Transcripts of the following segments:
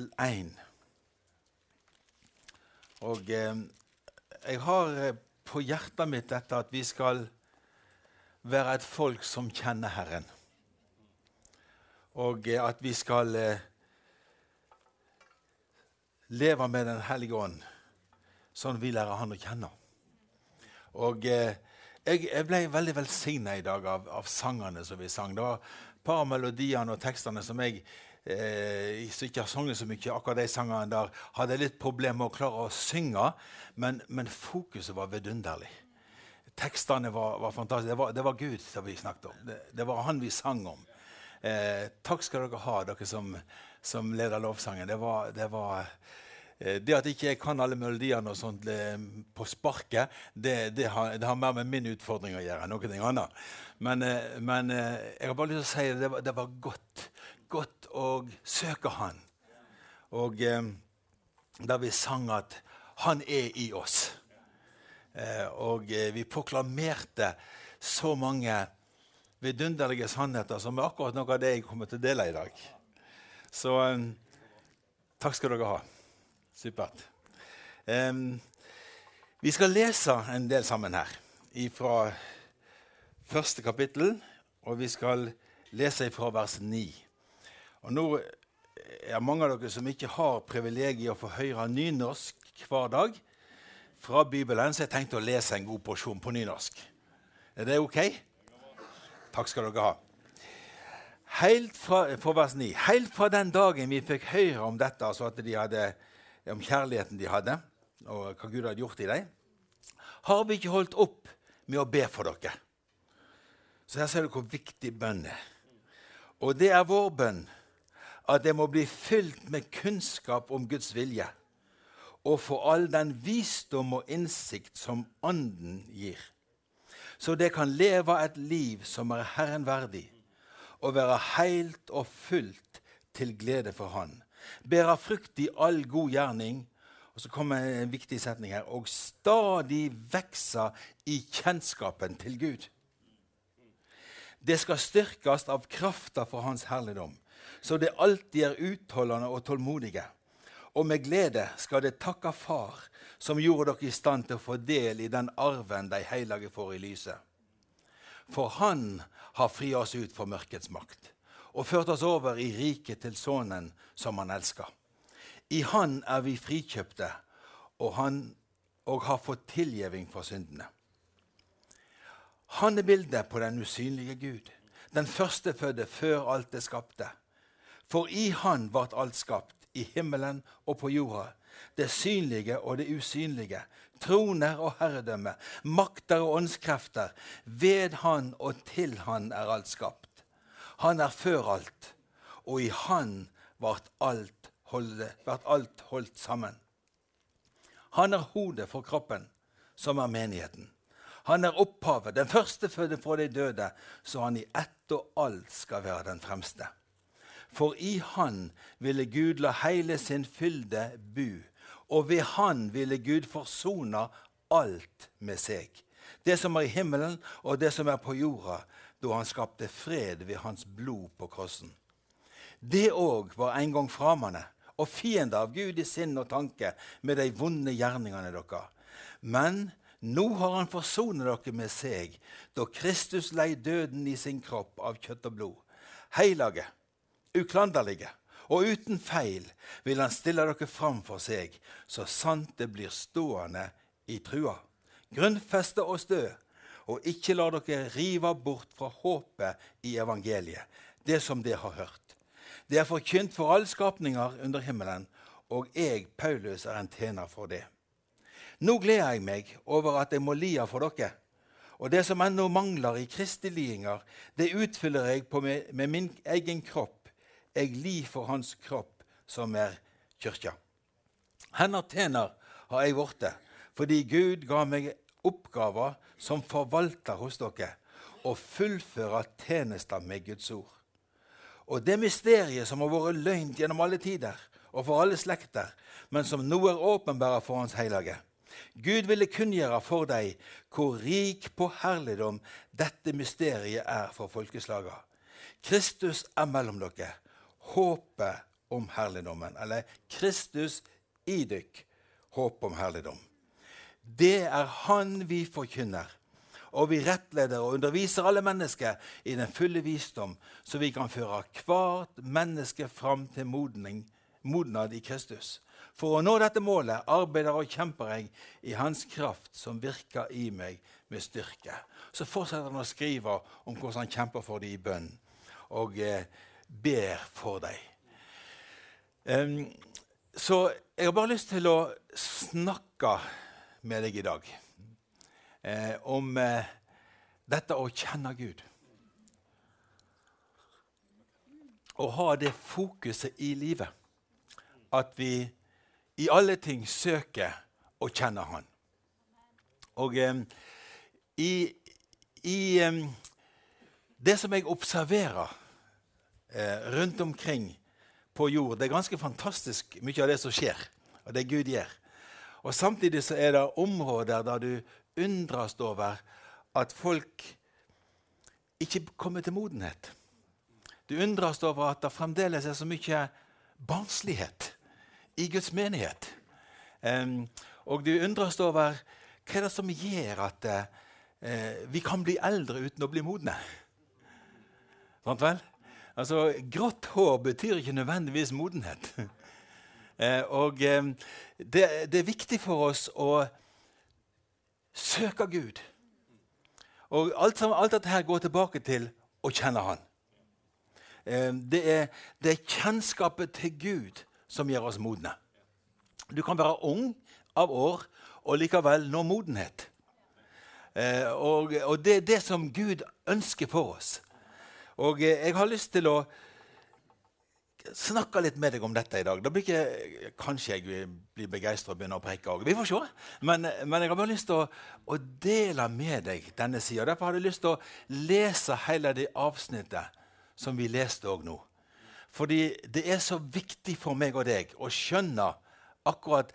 kapittel 1. Og eh, jeg har eh, på hjertet mitt dette at vi skal være et folk som kjenner Herren. Og eh, at vi skal eh, leve med Den hellige ånd, sånn vi lærer Han å kjenne. Og eh, jeg, jeg, ble veldig velsigna i dag av, av, sangene som vi sang. Det var et par av melodiene og tekstene som jeg eh, så ikke har sunget så mye, akkurat de sangene der, hadde litt problemer med å klare å synge, men, men fokuset var vidunderlig. Tekstene var, var fantastiske. Det var, det var, Gud som vi snakket om. Det, det var Han vi sang om. Eh, takk skal dere ha, dere som, som leder lovsangen. Det var, det var Eh, det at ikke jeg kan alle melodiene og sånt eh, på sparket, det, det, har, det, har, mer med min utfordring å gjøre enn noe annet. Men, men, jeg har bare lyst til å si det, det det var godt. Godt å søke Han. Og da vi sang at Han er i oss. Og vi proklamerte så mange vidunderlige sannheter som er akkurat noe av det jeg kommer til å dele i dag. Så takk skal dere ha. Supert. Um, vi skal lese en del sammen her fra første kapittel, og vi skal lese fra vers 9. Og nå er det mange av dere som ikke har privilegiet å få høre nynorsk hver dag fra Bibelen, så jeg tenkte å lese en god porsjon på nynorsk. Er det OK? Takk skal dere ha. Helt fra, vers 9. Helt fra den dagen vi fikk høre om dette, altså at de hadde om kjærligheten de hadde, og hva Gud hadde gjort i dem, har vi ikke holdt opp med å be for dere. Så her ser du hvor viktig bønn er. Og det er vår bønn at det må bli fylt med kunnskap om Guds vilje, og få all den visdom og innsikt som Anden gir, så det kan leve et liv som er Herren verdig, og være helt og fullt til glede for Han Bære frukt i all god gjerning. Og så kommer en viktig setning her og stadig vekse i kjennskapen til Gud. Det skal styrkes av krafta for Hans herligdom, så det alltid er utholdende og tålmodige. Og med glede skal det takke Far, som gjorde dere i stand til å få del i den arven de hellige får i lyset. For Han har fri oss ut for mørkets makt og ført oss over i riket til Sønnen som han elsker. I Han er vi frikjøpte og, han, og har fått tilgjeving for syndene. Han er bildet på den usynlige Gud, den førstefødte før alt det skapte. For i Han ble alt skapt, i himmelen og på jorda, det synlige og det usynlige, troner og herredømme, makter og åndskrefter. Ved Han og til Han er alt skapt. Han er før alt, og i Han ble alt, alt holdt sammen. Han er hodet for kroppen, som er menigheten. Han er opphavet, den førstefødte fra de døde, så han i ett og alt skal være den fremste. For i Han ville Gud la hele sin fylde bu, og ved Han ville Gud forsona alt med seg. Det som er i himmelen, og det som er på jorda, da han skapte fred ved hans blod på krossen. Det òg var en gang framande og fiende av Gud i sinn og tanke med de vonde gjerningene deres. Men nå har han forsonet dere med seg, da Kristus lei døden i sin kropp av kjøtt og blod. Heilage, uklanderlige og uten feil vil han stille dere fram for seg, så sant det blir stående i trua. Grunnfeste og stø og ikke la dere rive bort fra håpet i evangeliet, det som dere har hørt. Det er forkynt for alle skapninger under himmelen, og jeg, Paulus, er en tjener for det. Nå gleder jeg meg over at jeg må lia for dere. Og det som ennå mangler i Kristi lidinger, det utfyller jeg med min egen kropp. Jeg li for hans kropp, som er kyrkja. Hennes tjener har jeg vorte, fordi Gud ga meg oppgaver som forvalter hos dere, og fullfører tjenester med Guds ord. Og det mysteriet som har vært løgnt gjennom alle tider og for alle slekter, men som nå er åpenbare for Hans hellige. Gud ville kunngjøre for deg hvor rik på herligdom dette mysteriet er for folkeslaga. Kristus er mellom dere, håpet om herligdommen. Eller Kristus i dykk, håp om herligdom. Det er Han vi forkynner. Og vi rettleder og underviser alle mennesker i den fulle visdom, så vi kan føre hvert menneske fram til modning, modnad i Kristus. For å nå dette målet arbeider og kjemper jeg i Hans kraft, som virker i meg med styrke. Så fortsetter han å skrive om hvordan han kjemper for det i bønn, og eh, ber for deg. Um, så jeg har bare lyst til å snakke med deg i dag eh, om eh, dette å kjenne Gud. Å ha det fokuset i livet at vi i alle ting søker å kjenne Han. Og eh, i, i eh, det som jeg observerer rundt omkring på jord. Det er ganske fantastisk mye av det som skjer, og det Gud gjør. Og Samtidig så er det områder der du undres over at folk ikke kommer til modenhet. Du undres over at det fremdeles er så mye barnslighet i Guds menighet. Um, og du undres over hva er det som gjør at uh, vi kan bli eldre uten å bli modne. Sant vel? Altså, Grått hår betyr ikke nødvendigvis modenhet. eh, og eh, det, det, er viktig for oss å søke Gud. Og alt, alt dette her går tilbake til å kjenne Han. Eh, det, er, det er kjennskapet til Gud som gjør oss modne. Du kan være ung av år og likevel nå modenhet. Og, og det er det som Gud ønsker for oss. Og eh, jeg har lyst til å snakke litt med deg om dette i dag. Da blir ikke, Kanskje jeg blir begeistra og begynner å preke òg. Vi får se. Men, men, jeg har bare lyst til å, å dele med deg denne sida. Derfor har jeg lyst til å lese hele det avsnittet som vi leste òg nå. Fordi det er så viktig for meg og deg å skjønne akkurat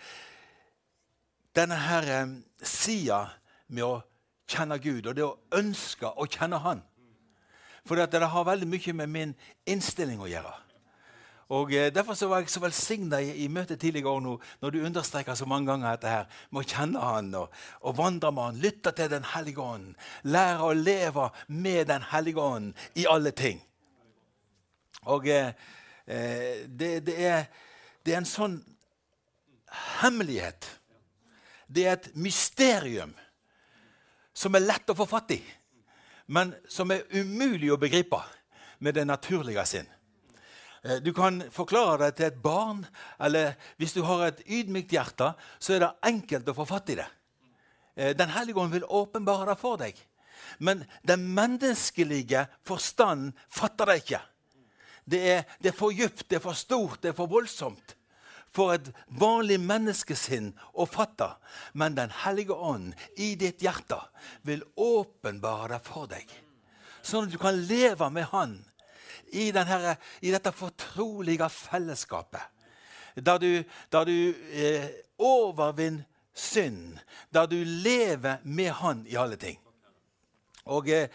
denne her eh, sida med å kjenne Gud, og det å ønske å kjenne Han. For det har veldig mye med min innstilling å gjøre. Og eh, Derfor var jeg så velsigna i, i møtet tidligere nå, når du understreker så mange ganger dette her, med å kjenne Han og, og vandre med Han, lytte til Den hellige ånd, lære å leve med Den hellige ånd i alle ting. Og eh, eh, det, det, er, det er en sånn hemmelighet. Det er et mysterium som er lett å få fatt i men som er umulig å begripe med det naturlige sinn. Eh, du kan forklare det til et barn, eller hvis du har et ydmykt hjerte, så er det enkelt å få fatt i det. Eh, den hellige ånd vil åpenbare det for deg. Men den menneskelige forstanden fatter det ikke. Det er, det er for djupt, det er for stort, det er for voldsomt for et vanlig menneskesinn å fatte. Men Den hellige ånd i ditt hjerte vil åpenbare det for deg. Sånn at du kan leve med Han i, denne, i dette fortrolige fellesskapet. Der du, der du eh, overvinner synd. Der du lever med Han i alle ting. Og eh,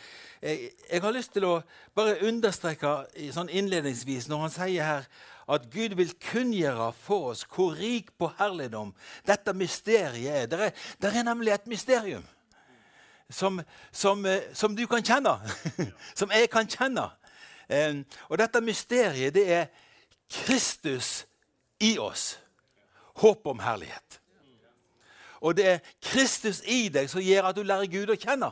jeg, jeg, har lyst til å bare understreke sånn innledningsvis når han sier her at Gud vil kunngjøre for oss hvor rik på herligdom dette mysteriet er. Det er, det er nemlig et mysterium som, som, eh, som du kan kjenne. som jeg kan kjenne. Og dette mysteriet, det er Kristus i oss. Håp om herlighet. Og det er Kristus i deg som gjør at du lærer Gud å kjenne.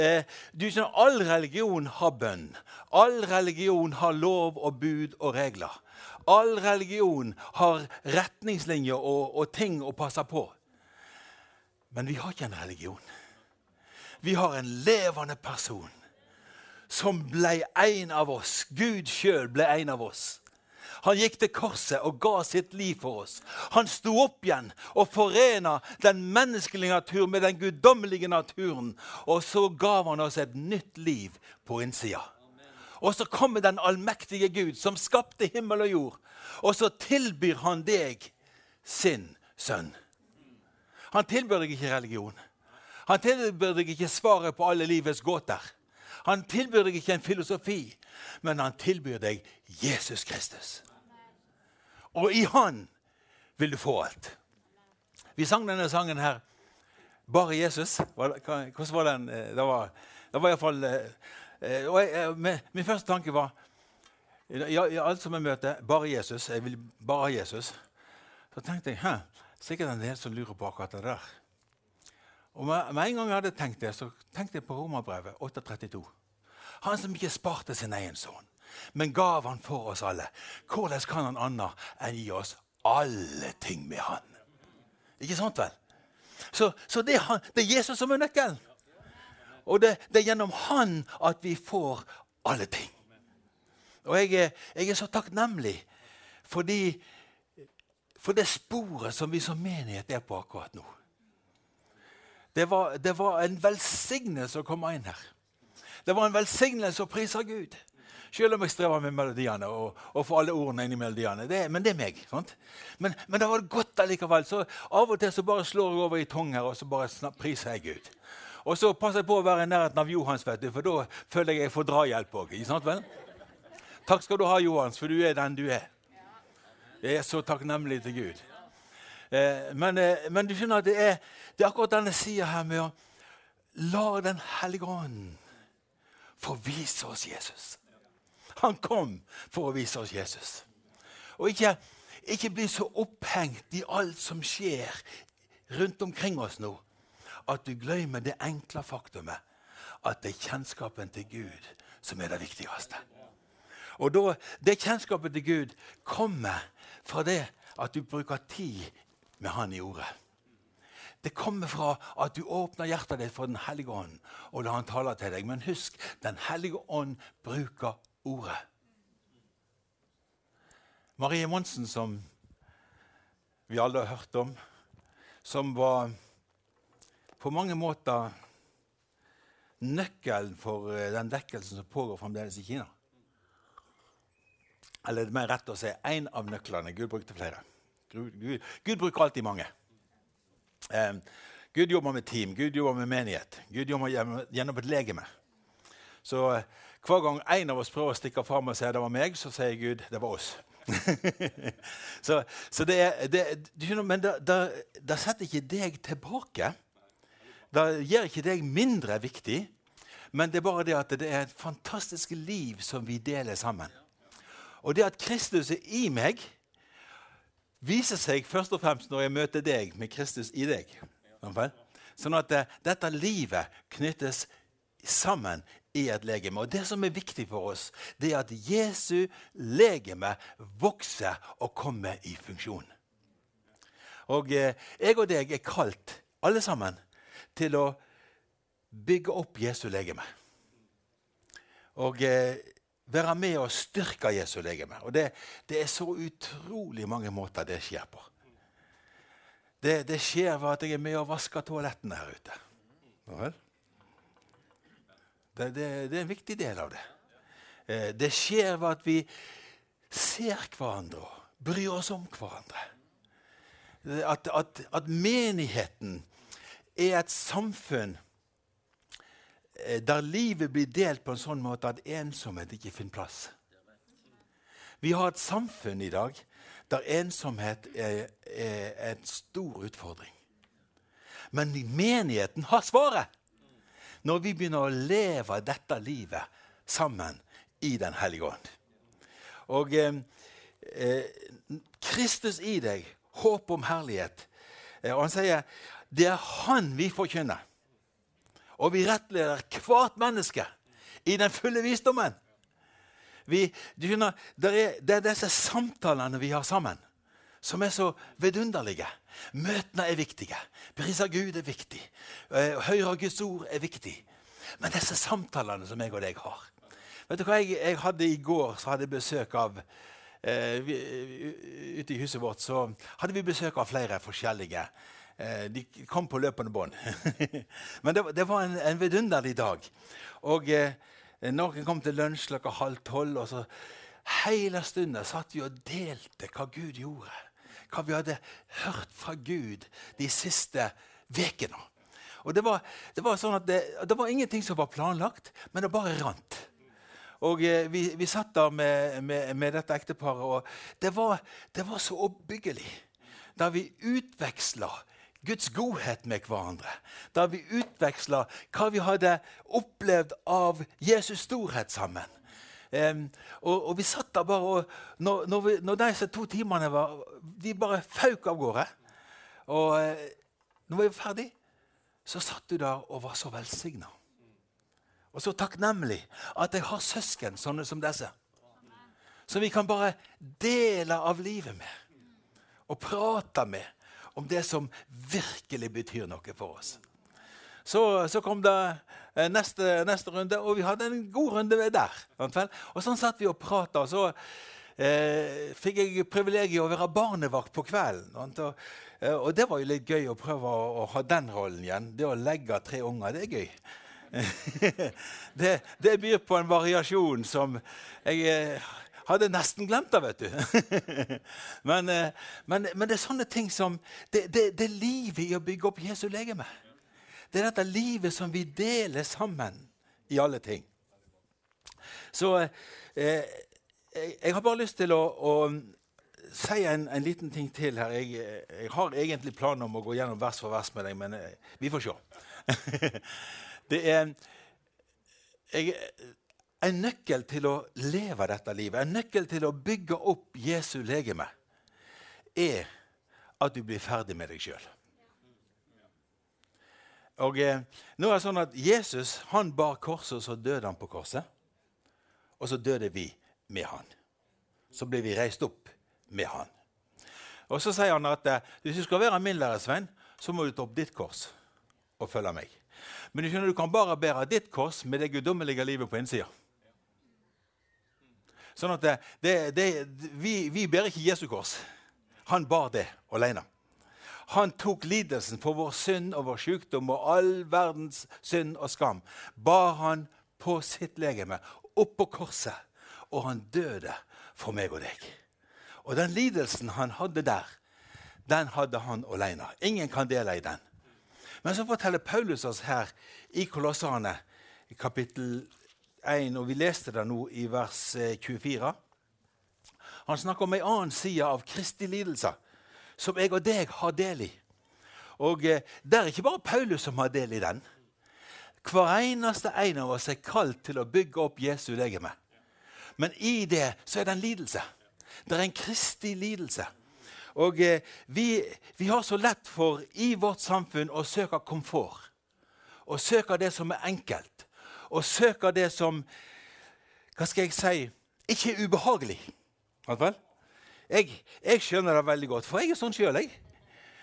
Eh, du skjønner, All religion har bønn. All religion har lov og bud og regler. All religion har retningslinjer og, og ting å passe på. Men vi har ikke en religion. Vi har en levende person som ble en av oss. Gud sjøl ble en av oss. Han gikk til korset og ga sitt liv for oss. Han sto opp igjen og forena den menneskelige naturen med den guddommelige naturen. Og så gav han oss et nytt liv på innsida. Og så kommer den allmektige Gud, som skapte himmel og jord, og så tilbyr han deg sin sønn. Han tilbyr deg ikke religion. Han tilbyr deg ikke svaret på alle livets gåter. Han tilbyr deg ikke en filosofi, men han tilbyr deg Jesus Kristus. Og i Han vil du få alt. Vi sang denne sangen her bare Jesus. Hvordan var den? Eh, det var, det var iallfall og Min første tanke var i, alt som jeg møter, bare Jesus. Jeg vil bare ha Jesus. Så tenkte jeg Hæ, sikkert en del som lurer på akkurat det der. Og med, med en gang jeg hadde tenkt det, så tenkte jeg på Romerbrevet 832. Han som ikke sparte sin egen sønn, men gav han for oss alle. Hvordan kan han annet enn gi oss alle ting med han? Ikke sant vel? Så, så det, er han, det, er Jesus som er nøkkelen. Og det, det, er gjennom han at vi får alle ting. Og jeg er, jeg er så takknemlig fordi, for det sporet som vi som menighet er på akkurat nå. Det var, det var en velsignelse å komme inn her. Det var en velsignelse å prise Gud. Selv om jeg strever med melodiene og, og får alle ordene inn i melodiene. Det, men det er meg. Men, men, det var godt allikevel. Så av og til så bare slår jeg over i tunger og så bare priser jeg Gud. Og så passer jeg på å være i nærheten av Johans, vet du, for da føler jeg jeg får drahjelp òg. Takk skal du ha, Johans, for du er den du er. Jeg er så takknemlig til Gud. Eh, men, eh, men, du skjønner at det er, det er akkurat denne sida her med å la Den hellige ånd få vise oss Jesus. Han kom for å vise oss Jesus. Og ikke, ikke bli så opphengt i alt som skjer rundt omkring oss nå, at du glemmer det enkle faktumet at det er kjennskapen til Gud som er det viktigste. Og da, Det kjennskapet til Gud kommer fra det at du bruker tid med Han i ordet. Det kommer fra at du åpner hjertet ditt for Den hellige ånd og lar Han tale til deg. Men husk, Den hellige ånd bruker ordet. Marie Monsen, som vi alle har hørt om, som var på mange måter nøkkelen for eh, den vekkelsen som pågår fremdeles i Kina. Eller det er mer rett å si én av nøklene. Gud brukte flere. Gud, Gud, Gud bruker alltid mange. Eh, Gud jobber med team, Gud jobber med menighet. Gud jobber gjennom et legeme. Så hver gang en av oss prøver å stikke fram og si det var meg, så sier Gud det var oss. så, så, det er, det, Men det setter ikke deg tilbake. Det gjør ikke deg mindre viktig. Men det er bare det at det er et fantastisk liv som vi deler sammen. Og det at Kristus er i meg, viser seg først og fremst når jeg møter deg med Kristus i deg. Sånn at det, dette livet knyttes sammen i et legeme. Og Det som er viktig for oss, det er at Jesu legeme vokser og kommer i funksjon. Og eh, jeg og deg er kalt, alle sammen, til å bygge opp Jesu legeme. Og eh, være med og styrke Jesu legeme. Og det, det, er så utrolig mange måter det skjer på. Det, det skjer ved at jeg er med og vasker toalettene her ute. Det, det, er en viktig del av det. Eh, det skjer ved at vi ser hverandre og bryr oss om hverandre. At, at, at menigheten er et samfunn Eh, der livet blir delt på en sånn måte at ensomhet ikke finner plass. Vi har et samfunn i dag der ensomhet er, er en stor utfordring. Men menigheten har svaret når vi begynner å leve dette livet sammen i Den hellige ånd. Og eh, eh, Kristus i deg, håp om herlighet. Eh, og han sier det er Han vi forkynner. Og vi rettleder hvert menneske i den fulle visdommen. Vi, skjønner, det, er, det er disse samtalene vi har sammen, som er så vidunderlige. Møtene er viktige. Pris av Gud er viktig. Høyre av Guds ord er viktig. Men disse samtalene som jeg og deg har Vet du hva jeg, jeg hadde I går så hadde jeg besøk av eh, Ute i huset vårt så hadde vi besøk av flere forskjellige Eh, de kom på løpende bånd. Men det, det, var en, en vidunderlig dag. Og eh, Noen kom til lunsj klokka halv tolv. og så Hele stunden satt vi og delte hva Gud gjorde. Hva vi hadde hørt fra Gud de siste ukene. Og det var, det var, sånn at det, det var ingenting som var planlagt, men det bare rant. Og eh, vi, vi, satt der med, med, med dette ekteparet, og det var, det var så oppbyggelig. Da vi utveksla Guds godhet med hverandre. Da vi utveksla hva vi hadde opplevd av Jesus storhet sammen. Um, og, og, vi satt der bare og Når, når, vi, når disse to timene var De bare fauk av gårde. Og uh, når vi var ferdig, så satt du der og var så velsigna. Og så takknemlig at jeg har søsken sånne som disse. Som vi kan bare dele av livet med og prate med om det som virkelig betyr noe for oss. Så, så kom det eh, neste, neste, runde, og vi hadde en god runde der. Og sånn satt vi og prata. Så eh, fikk jeg privilegiet å være barnevakt på kvelden. Og, eh, og, det var jo litt gøy å prøve å, å, ha den rollen igjen. Det å legge tre unger, det er gøy. det, det byr på en variasjon som jeg eh, hadde nesten glemt det, vet du. men, men, men, det er sånne ting som Det, det, det er livet i å bygge opp Jesu legeme. Det er dette livet som vi deler sammen i alle ting. Så eh, jeg har bare lyst til å, å si en, en, liten ting til her. Jeg, jeg, har egentlig planer om å gå gjennom vers for vers med deg, men eh, vi får se. det er jeg, en nøkkel til å leve dette livet, en nøkkel til å bygge opp Jesu legeme, er at du blir ferdig med deg sjøl. Og eh, nå er det sånn at Jesus han bar korset, og så døde han på korset. Og så døde vi med han. Så ble vi reist opp med han. Og Så sier han at eh, hvis du skal være min læresvenn, så må du ta opp ditt kors og følge meg. Men du skjønner, du kan bare bære ditt kors med det guddommelige livet på innsida. Sånn at det, det, det, vi, vi bærer ikke Jesu kors. Han bar det alene. Han tok lidelsen for vår synd og vår sykdom og all verdens synd og skam. Bar han på sitt legeme, opp på korset, og han døde for meg og deg. Og den lidelsen han hadde der, den hadde han alene. Ingen kan dele i den. Men så forteller Paulus oss her i Kolossane, i kapittel 1, og vi leste det nå i vers 24. Eh, Han snakker om ei annen side av Kristi lidelse, som jeg og deg har del i. Og eh, Det er ikke bare Paulus som har del i den. Hver eneste en av oss er kalt til å bygge opp Jesu legeme. Men i det så er det en lidelse. Det er en kristig lidelse. Og eh, vi, vi, har så lett for i vårt samfunn å søke komfort. Å søke det som er enkelt og søke det som hva skal jeg si ikke er ubehagelig. Jeg, jeg, skjønner det veldig godt, for jeg er sånn sjøl. Jeg.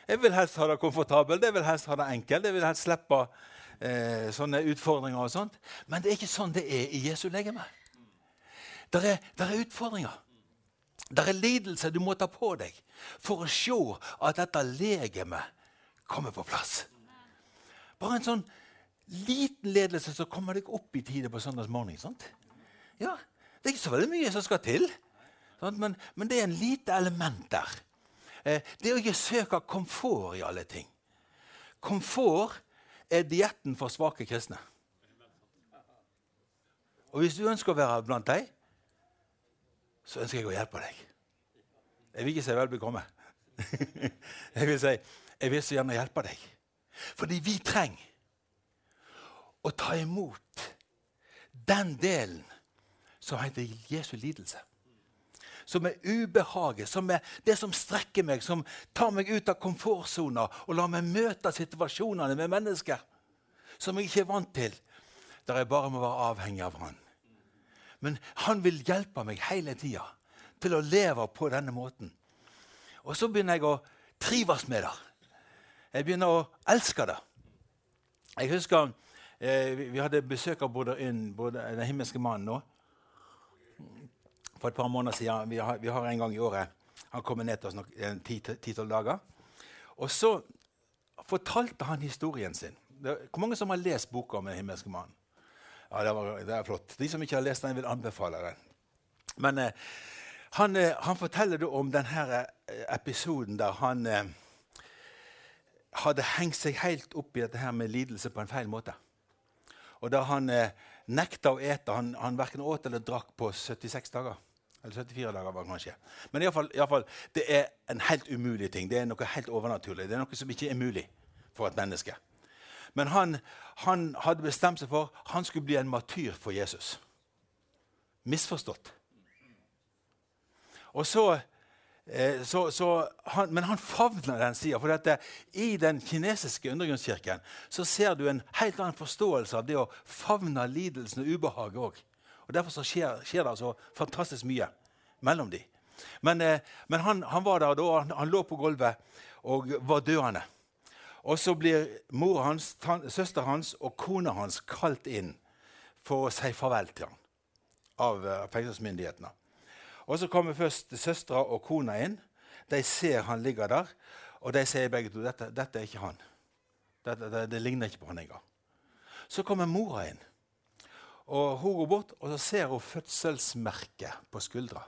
jeg vil helst ha det komfortabelt, jeg vil helst ha det enkelt. Jeg vil helst slippe eh, sånne utfordringer og sånt. Men det er ikke sånn det er i Jesu legeme. Det er, der er utfordringer. Det er lidelse du må ta på deg for å se at dette legemet kommer på plass. Bare en sånn liten ledelse så kommer deg opp i tide på søndagsmorgen. Ja, Det er ikke så veldig mye som skal til, men, men, det er en lite element der. Eh, det å ikke søke komfort i alle ting. Komfort er dietten for svake kristne. Og hvis du ønsker å være blant dem, så ønsker jeg å hjelpe deg. Jeg vil ikke si vel bekomme. jeg vil si jeg vil så gjerne hjelpe deg. Fordi vi trenger å ta imot den delen som heter Jesu lidelse. Som er ubehaget, som er det som strekker meg, som tar meg ut av komfortsona og lar meg møte situasjonene med mennesker som jeg ikke er vant til, der jeg bare må være avhengig av Han. Men han vil hjelpe meg hele tida til å leve på denne måten. Og så begynner jeg å trives med det. Jeg begynner å elske det. Jeg husker Eh, vi hadde besøk av både, inn, Den himmelske mannen nå. For et par måneder siden. Vi har, vi har en gang i året. Han kommer ned til oss en ti-tolv dager. Og så fortalte han historien sin. Det, hvor mange som har lest boka om Den himmelske mannen? Ja, det, var, det, er flott. De som ikke har lest den, vil anbefale den. Men eh, han, eh, han, forteller om denne eh, episoden der han eh, hadde hengt seg helt opp i dette her med lidelse på en feil måte. Og da han, eh, nekta å ete. Han, han verken åt eller drakk på 76 dager. Eller 74 dager, var det kanskje. Men i alle fall, det er en helt umulig ting. Det er noe helt overnaturlig. Det er noe som ikke er mulig for et menneske. Men han, han hadde bestemt seg for han skulle bli en matyr for Jesus. Misforstått. Og så, eh, så, så han, men han favner den sida. For dette, i den kinesiske undergrunnskirken så ser du en helt annen forståelse av det å favne lidelsen og ubehaget òg. Og Derfor så skjer, skjer, det så fantastisk mye mellom dem. Men, eh, men han, han, var der da, han, han lå på gulvet og var døende. Og så blir mor hans, søster hans og kona hans kalt inn for å si farvel til ham av uh, fengselsmyndighetene. Og Så kommer først søstera og kona inn. De ser han ligger der, og de sier begge to dette, dette er ikke han. Dette, det, det, ligner ikke på han engang. Så kommer mora inn. Og Hun går bort og så ser hun fødselsmerket på skuldra.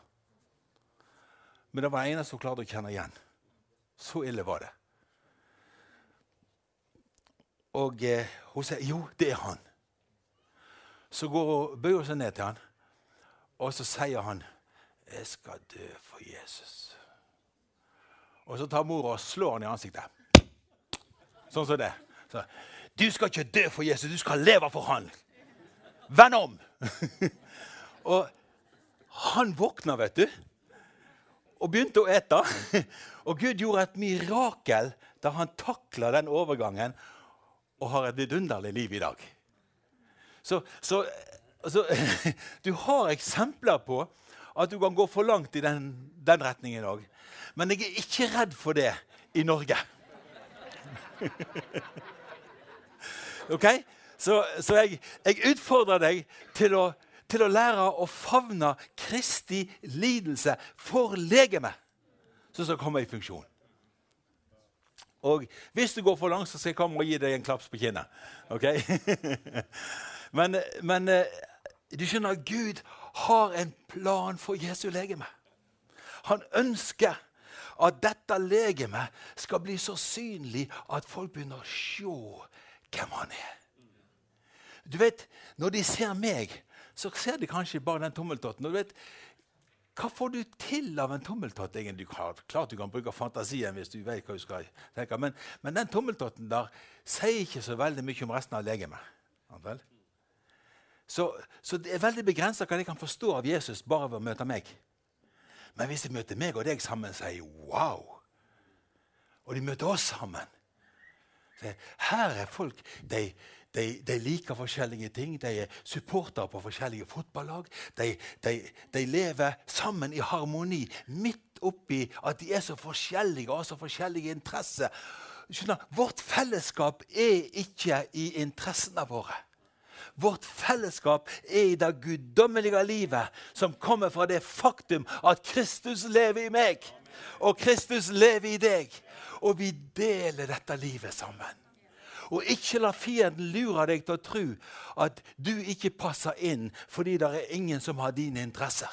Men det var det eneste hun klarte å kjenne igjen. Så ille var det. Og eh, hun sier jo, det er han. Så går hun, bøyer hun seg ned til han, og så sier han, 'Jeg skal dø for Jesus'. Og så tar mora og slår han i ansiktet. Sånn som det. Så, 'Du skal ikke dø for Jesus, du skal leve for han'. Vend om! og han våkna, vet du, og begynte å ete. og Gud gjorde et mirakel da han takla den overgangen og har et vidunderlig liv i dag. Så, så altså, Du har eksempler på at du kan gå for langt i den, den retningen òg. Men jeg er ikke redd for det i Norge. ok? Så, så jeg, jeg, utfordrer deg til å, til å lære å favne Kristi lidelse for legemet, som skal komme i funksjon. Og hvis du går for langt, så skal jeg komme og gi deg en klaps på kinnet. Okay? men, men eh, du skjønner, Gud har en plan for Jesu legeme. Han ønsker at dette legemet skal bli så synlig at folk begynner å se hvem han er. Du vet, Når de ser meg, så ser de kanskje bare den tommeltotten. Og du vet, hva får du til av en tommeltott? egentlig? Klart du kan bruke fantasien hvis du vet hva du skal tenke. Men, men den tommeltotten der sier ikke så veldig mye om resten av legemet. Så, så, det er veldig begrensa hva de kan forstå av Jesus bare ved å møte meg. Men hvis de møter meg og deg sammen, sier wow! Og de møter oss sammen. Så her er folk de de, de, liker forskjellige ting. De er supportere på forskjellige fotballag. De, de, de, lever sammen i harmoni midt oppi at de er så forskjellige og har så forskjellige interesser. Skjønner, vårt fellesskap er ikke i interessene våre. Vårt fellesskap er i det guddommelige livet som kommer fra det faktum at Kristus lever i meg, og Kristus lever i deg. Og vi deler dette livet sammen. Og ikke la fienden lure deg til å tro at du ikke passer inn fordi det er ingen som har dine interesser.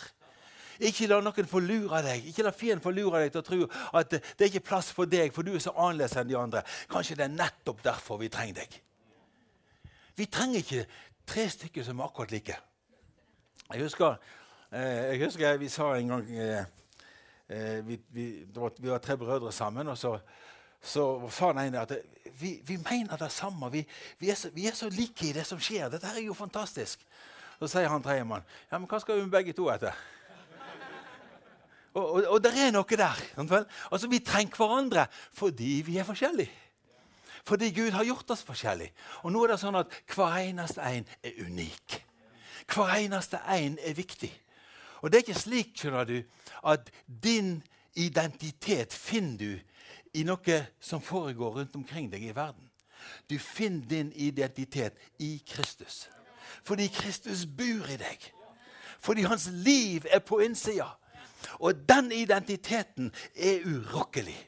Ikke la noen få lure deg Ikke la fienden få lure deg til å tro at det er ikke plass for deg, for du er så annerledes enn de andre. Kanskje det er nettopp derfor vi trenger deg. Vi trenger ikke tre stykker som er akkurat like. Jeg husker, eh, jeg husker vi sa en gang eh, eh vi, vi, var, vi, var, tre brødre sammen. og så så sa den ene at vi, vi mener det samme. Vi, vi, er så, vi, er så, like i det som skjer. Dette er jo fantastisk. Så sier han tredjemann ja, men hva skal vi med begge to etter? Og, og, og det er noe der. Altså, Vi trenger hverandre fordi vi er forskjellige. Fordi Gud har gjort oss forskjellige. Og nå er det sånn at hver eneste en er unik. Hver eneste en er viktig. Og det er ikke slik skjønner du, at din identitet finner du i noe som foregår rundt omkring deg i verden. Du finner din identitet i Kristus. Fordi Kristus bor i deg. Fordi hans liv er på innsida. Og den identiteten er urokkelig.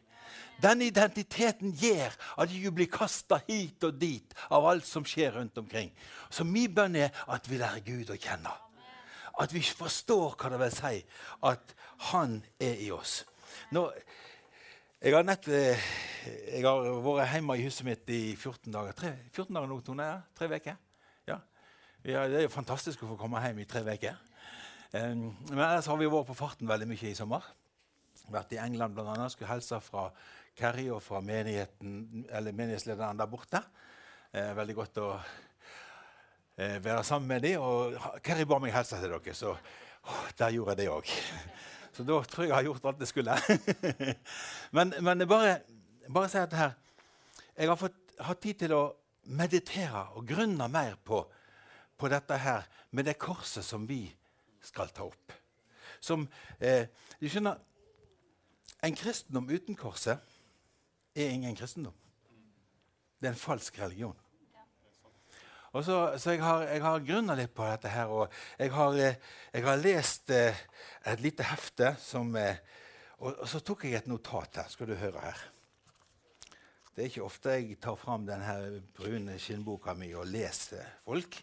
Den identiteten gjør at du blir kasta hit og dit av alt som skjer rundt omkring. Så min bønn er at vi lærer Gud å kjenne. At vi forstår hva det vil si at Han er i oss. Nå, jeg har, nett, eh, jeg har vært hjemme i huset mitt i 14 dager. Tre, 14 dager nå, Tone? Tre uker? Ja. Ja, Det er jo fantastisk å få komme hjem i tre uker. Um, men ellers har vi vært på farten veldig mye i sommer. Vært i England bl.a. Skulle hilse fra Kerry og fra menighetslederen der borte. Eh, veldig godt å eh, være sammen med dem. Og Kerry ba meg hilse til dere, så oh, der gjorde jeg det òg. Så da tror jeg jeg har gjort alt jeg skulle. men, men bare, bare si at her, jeg har fått hatt tid til å meditere og grunne mer på, på dette her med det korset som vi skal ta opp. Som, eh, du skjønner, En kristendom uten korset er ingen kristendom. Det er en falsk religion. Så, så Jeg har, jeg har grunna litt på dette her, og jeg har, eh, jeg har lest eh, et lite hefte som eh, og, og, så tok jeg et notat her. Skal du høre her. Det er ikke ofte jeg tar fram denne brune skinnboka mi og leser folk,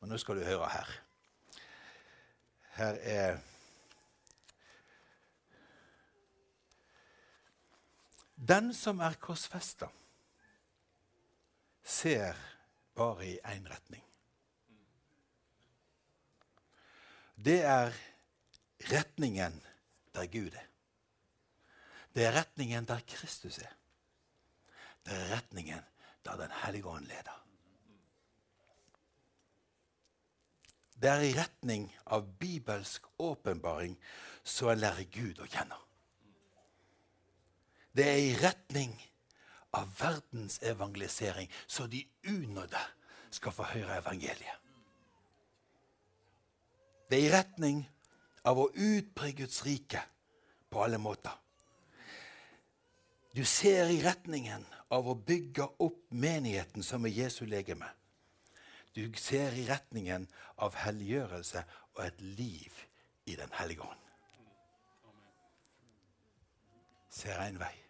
men nå skal du høre her. Her er Den som er korsfesta, ser bare i én retning. Det er retningen der Gud er. Det er retningen der Kristus er. Det er retningen der Den hellige ånd leder. Det er i retning av bibelsk åpenbaring så en lærer Gud å kjenne. Det er i retning av verdens evangelisering, så de unådde skal få høre evangeliet. Det er i retning av å utbre Guds rike på alle måter. Du ser i retningen av å bygge opp menigheten som er Jesu legeme. Du ser i retningen av helliggjørelse og et liv i Den hellige ånd. Ser en vei.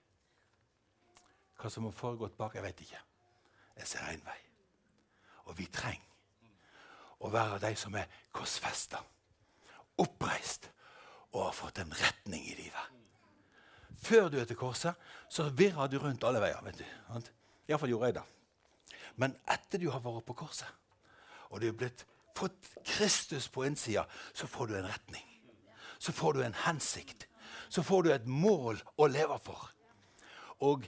Hva som har foregått bak, jeg vet ikke. Jeg ser en vei. Og vi trenger å være de som er korsfesta, oppreist og har fått en retning i livet. Før du er til korset, så virrer du rundt alle veier. vet du. Iallfall gjorde jeg det. Men etter du har vært på korset, og du har fått Kristus på innsida, så får du en retning. Så får du en hensikt. Så får du et mål å leve for. Og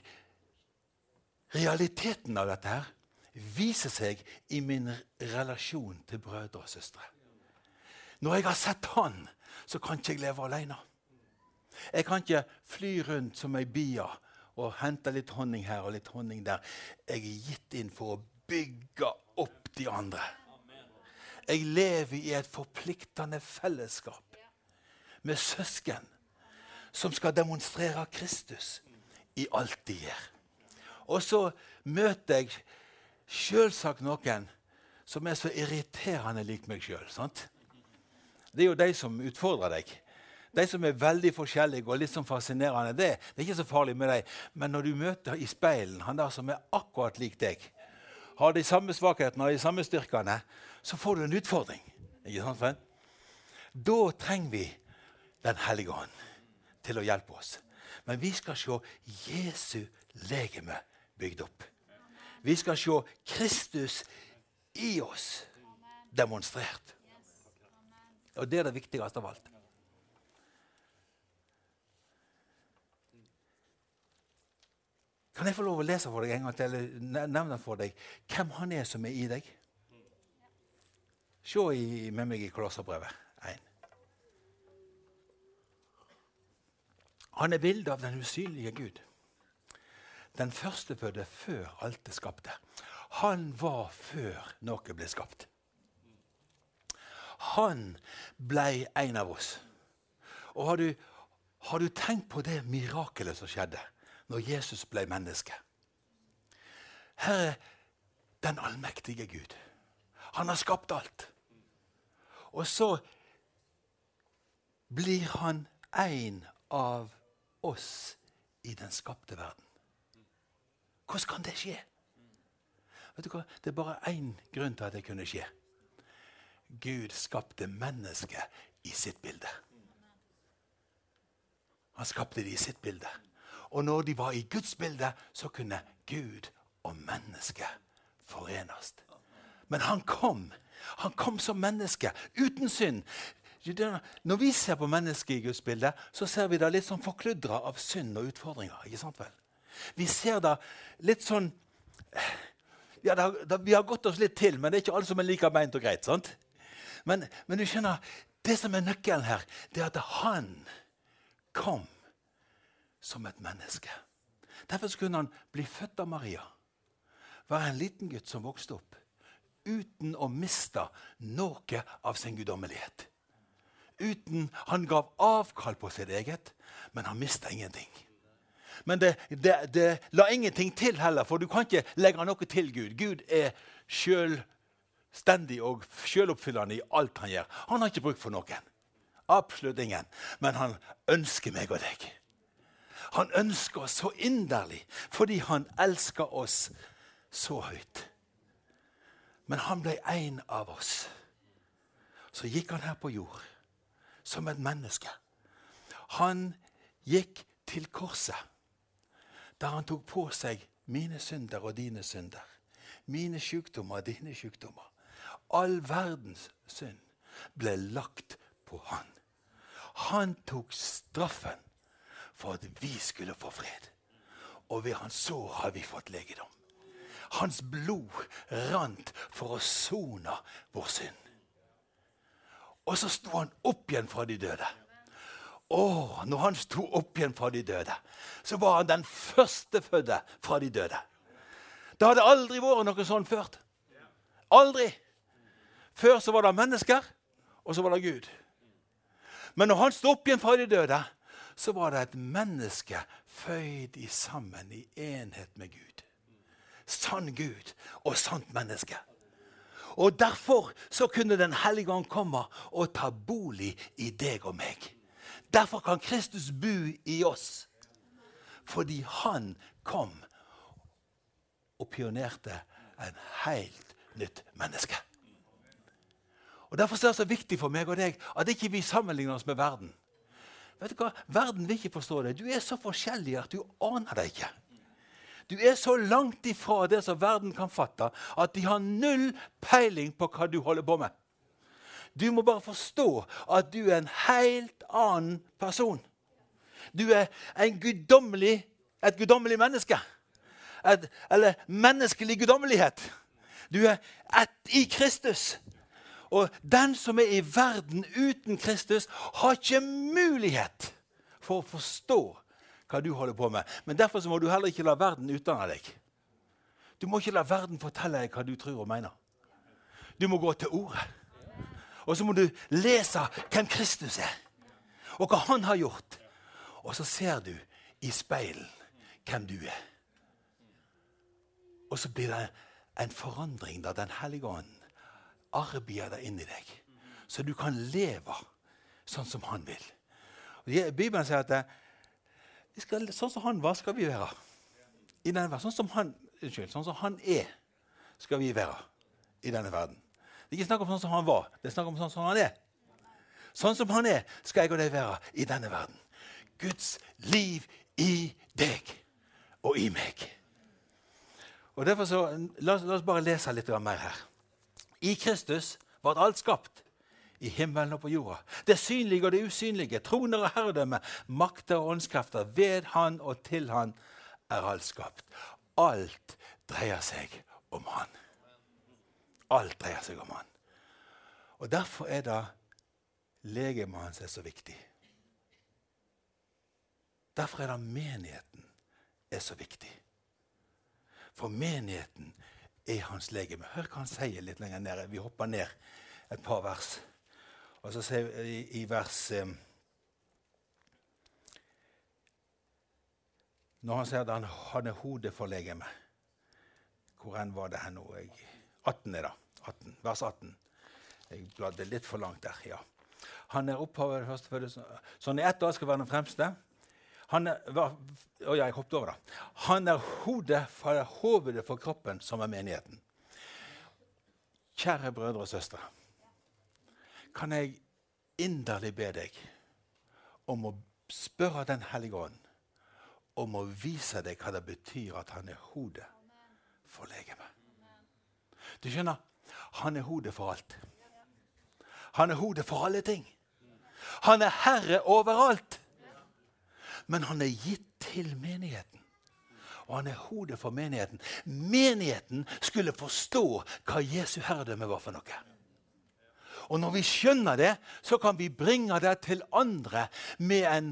realiteten av dette her viser seg i min relasjon til brødre og søstre. Når jeg har sett Han, så kan ikke jeg leve alene. Jeg kan ikke fly rundt som ei bia og hente litt honning her og litt honning der. Jeg er gitt inn for å bygge opp de andre. Jeg lever i et forpliktende fellesskap med søsken som skal demonstrere Kristus i alt de gjør. Og så møter jeg selvsagt noen som er så irriterende lik meg sjøl. Det er jo de som utfordrer deg. De som er veldig forskjellige og litt sånn fascinerende. Det, det er ikke så farlig med dem. Men når du møter i speilen han der som er akkurat lik deg, har de samme svakhetene og de samme styrkene, så får du en utfordring. Ikke sant, friend? Da trenger vi Den hellige ånd til å hjelpe oss. Men vi skal se Jesu legeme bygd opp. Vi skal se Kristus i oss demonstrert. Og det er det viktigste av alt. Kan jeg få lov å lese for deg en gang til, eller nevne for deg hvem han er som er i deg? Se i, med meg i Kolosserbrevet 1. Han er bildet av den usynlige Gud. Den førstefødte før alt det skapte. Han var før noe ble skapt. Han ble en av oss. Og har du, har du tenkt på det mirakelet som skjedde? når Jesus ble menneske. Her er den allmektige Gud. Han har skapt alt. Og så blir han en av oss i den skapte verden. Hvordan kan det skje? Vet du hva? Det er bare én grunn til at det kunne skje. Gud skapte mennesket i sitt bilde. Han skapte det i sitt bilde. Og når de var i Guds bilde, så kunne Gud og menneske forenes. Men han kom Han kom som menneske, uten synd. Når vi ser på mennesket i Guds bilde, så ser vi det litt sånn forkludra av synd og utfordringer. ikke sant vel? Vi ser det litt sånn ja, da, da, Vi har gått oss litt til, men det er ikke alle som er like beint og greit. sant? Men, men du skjønner, det som er nøkkelen her, det er at han kom som et menneske. Derfor kunne han bli født av Maria. Være en liten gutt som vokste opp uten å miste noe av sin guddommelighet. Uten, Han gav avkall på sitt eget, men han mista ingenting. Men det, det, det, la ingenting til heller, for du kan ikke legge noe til Gud. Gud er selvstendig og selvoppfyllende i alt han gjør. Han har ikke bruk for noen. Absolutt ingen. Men han ønsker meg og deg. Han ønsker oss så inderlig fordi han elsker oss så høyt. Men han ble en av oss. Så gikk han her på jord som et menneske. Han gikk til korset, der han tok på seg mine synder og dine synder. Mine sykdommer og dine sykdommer. All verdens synd ble lagt på han. Han tok straffen for at vi skulle få fred. Og ved hans sår har vi fått legedom. Hans blod rant for å sone vår synd. Og så sto han opp igjen fra de døde. Og når han sto opp igjen fra de døde, så var han den førstefødte fra de døde. Det hadde aldri vært noe sånn før. Aldri. Før så var det mennesker, og så var det Gud. Men når han sto opp igjen fra de døde, så var det et menneske føyd i sammen i enhet med Gud sann Gud og sant menneske. Og Derfor så kunne Den hellige ånd komme og ta bolig i deg og meg. Derfor kan Kristus bo i oss. Fordi han kom og pionerte en helt nytt menneske. Og Derfor er det så viktig for meg og deg at ikke vi sammenligner oss med verden. Vet du hva? Verden vil ikke forstå det. Du er så forskjellig at du aner det ikke. Du er så langt ifra det som verden kan fatte, at de har null peiling på hva du holder på med. Du må bare forstå at du er en helt annen person. Du er guddommelig, et guddommelig menneske. Et, eller menneskelig guddommelighet. Du er ett i Kristus. Og den som er i verden uten Kristus, har ikke mulighet for å forstå hva du holder på med. Men derfor må du heller ikke la verden utdanne deg. Du må ikke la verden fortelle deg hva du tror og mener. Du må gå til ordet. Og så må du lese hvem Kristus er, og hva han har gjort. Og så ser du i speilen hvem du er. Og så blir det en forandring da Den hellige ånd arbeider inni deg, så du kan leve sånn som han vil. Og Bibelen sier at skal, sånn som han var, skal vi være. I denne verden. Sånn som han, unnskyld, sånn som han er, skal vi være i denne verden. Det er ikke snakk om sånn som han var, det er snakk om sånn som han er. Sånn som han er, skal jeg og deg være i denne verden. Guds liv i deg og i meg. Og derfor så, la, oss, la oss bare lese litt mer her. I Kristus ble alt skapt i himmelen og på jorda. Det synlige og det usynlige, troner og herredømme, makter og åndskrefter. Ved Han og til Han er alt skapt. Alt dreier seg om Han. Alt dreier seg om Han. Og Derfor er det legemet hans er så viktig. Derfor er det menigheten er så viktig. For menigheten er hans legeme. Hør hva han sier litt lenger nede. Vi hopper ned et par vers. Og så sier vi i, vers eh, Når han sier at han hadde hodet for legemet Hvor enn var det her nå? 18 er det. 18, vers 18. Jeg bladde litt for langt der. ja. Han er opphavet av førstefødte, så han i ett år skal være den fremste. Han er, var, å ja, jeg hoppet over det. Han er hodet for hovedet for kroppen, som er menigheten. Kjære brødre og søstre kan jeg inderlig be deg om å spørre Den hellige ånd om å vise deg hva det betyr at han er hodet for legemet. Du skjønner, han er hodet for alt. Han er hodet for alle ting. Han er herre overalt. Men han er gitt til menigheten. Og han er hodet for menigheten. Menigheten skulle forstå hva Jesu herredømme var for noe. Og når vi skjønner det, så kan vi bringe det til andre med en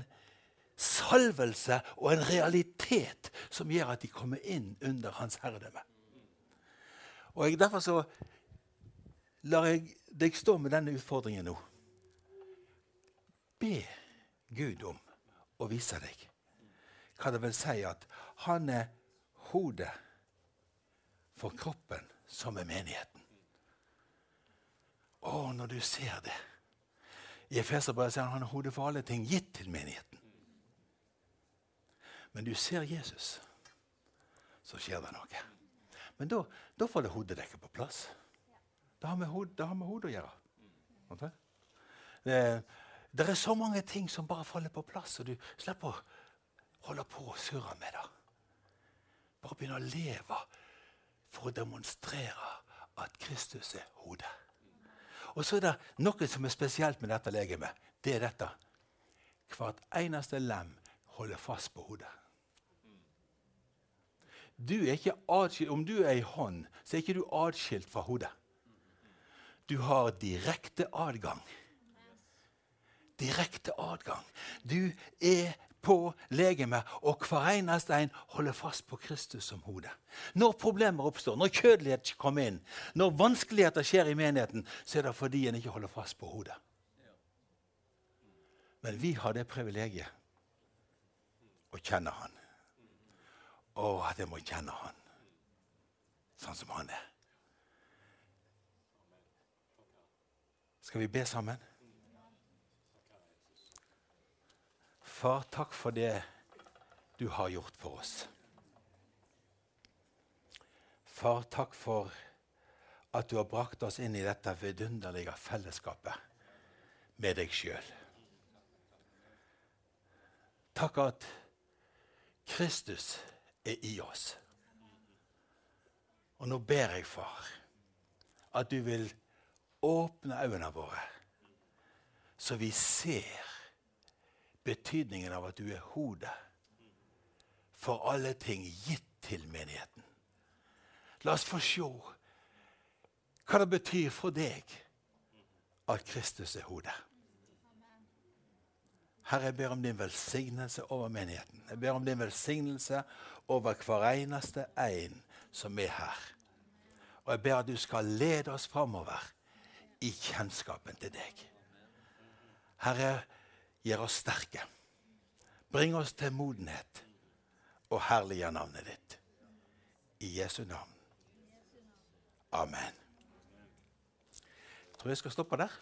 salvelse og en realitet som gjør at de kommer inn under hans herredømme. Og jeg, Derfor så lar jeg deg stå med denne utfordringen nå. Be Gud om å vise deg hva det vil si at han er hodet for kroppen, som er menigheten. Å, når du ser det I Efeserbrevet sier han han er hodet for alle ting gitt til menigheten. Men du ser Jesus, så skjer det noe. Men da, da får det hodet hodedekket på plass. Det har med, hod, har hodet å gjøre. Det, det, er så mange ting som bare faller på plass, og du slipper å holde på og surre med det. Bare begynne å leve for å demonstrere at Kristus er hodet. Og så er det noe som er spesielt med dette legemet. Det er dette. Hvert eneste lem holder fast på hodet. Du adskilt, om du er ei hånd, så er ikke du atskilt fra hodet. Du har direkte adgang. Direkte adgang. Du er på legemet, og hver eneste en holder fast på Kristus som hode. Når problemer oppstår, når kjødelighet kommer inn, når vanskeligheter skjer i menigheten, så er det fordi en ikke holder fast på hodet. Men vi har det privilegiet å kjenne Han. Å, at jeg må kjenne Han sånn som Han er. Skal vi be sammen? Far, takk for det du har gjort for oss. Far, takk for at du har brakt oss inn i dette vidunderlige fellesskapet med deg sjøl. Takk at Kristus er i oss. Og nå ber jeg, far, at du vil åpne øynene våre, så vi ser betydningen av at du er hodet for alle ting gitt til menigheten. La oss få se hva det betyr for deg at Kristus er hodet. Herre, jeg ber om din velsignelse over menigheten. Jeg ber om din velsignelse over hver eneste en som er her. Og jeg ber at du skal lede oss framover i kjennskapen til deg. Herre, gjør oss sterke. Bring oss til modenhet og herliggjør navnet ditt. I Jesu navn. Amen. Jeg tror jeg skal stoppe der.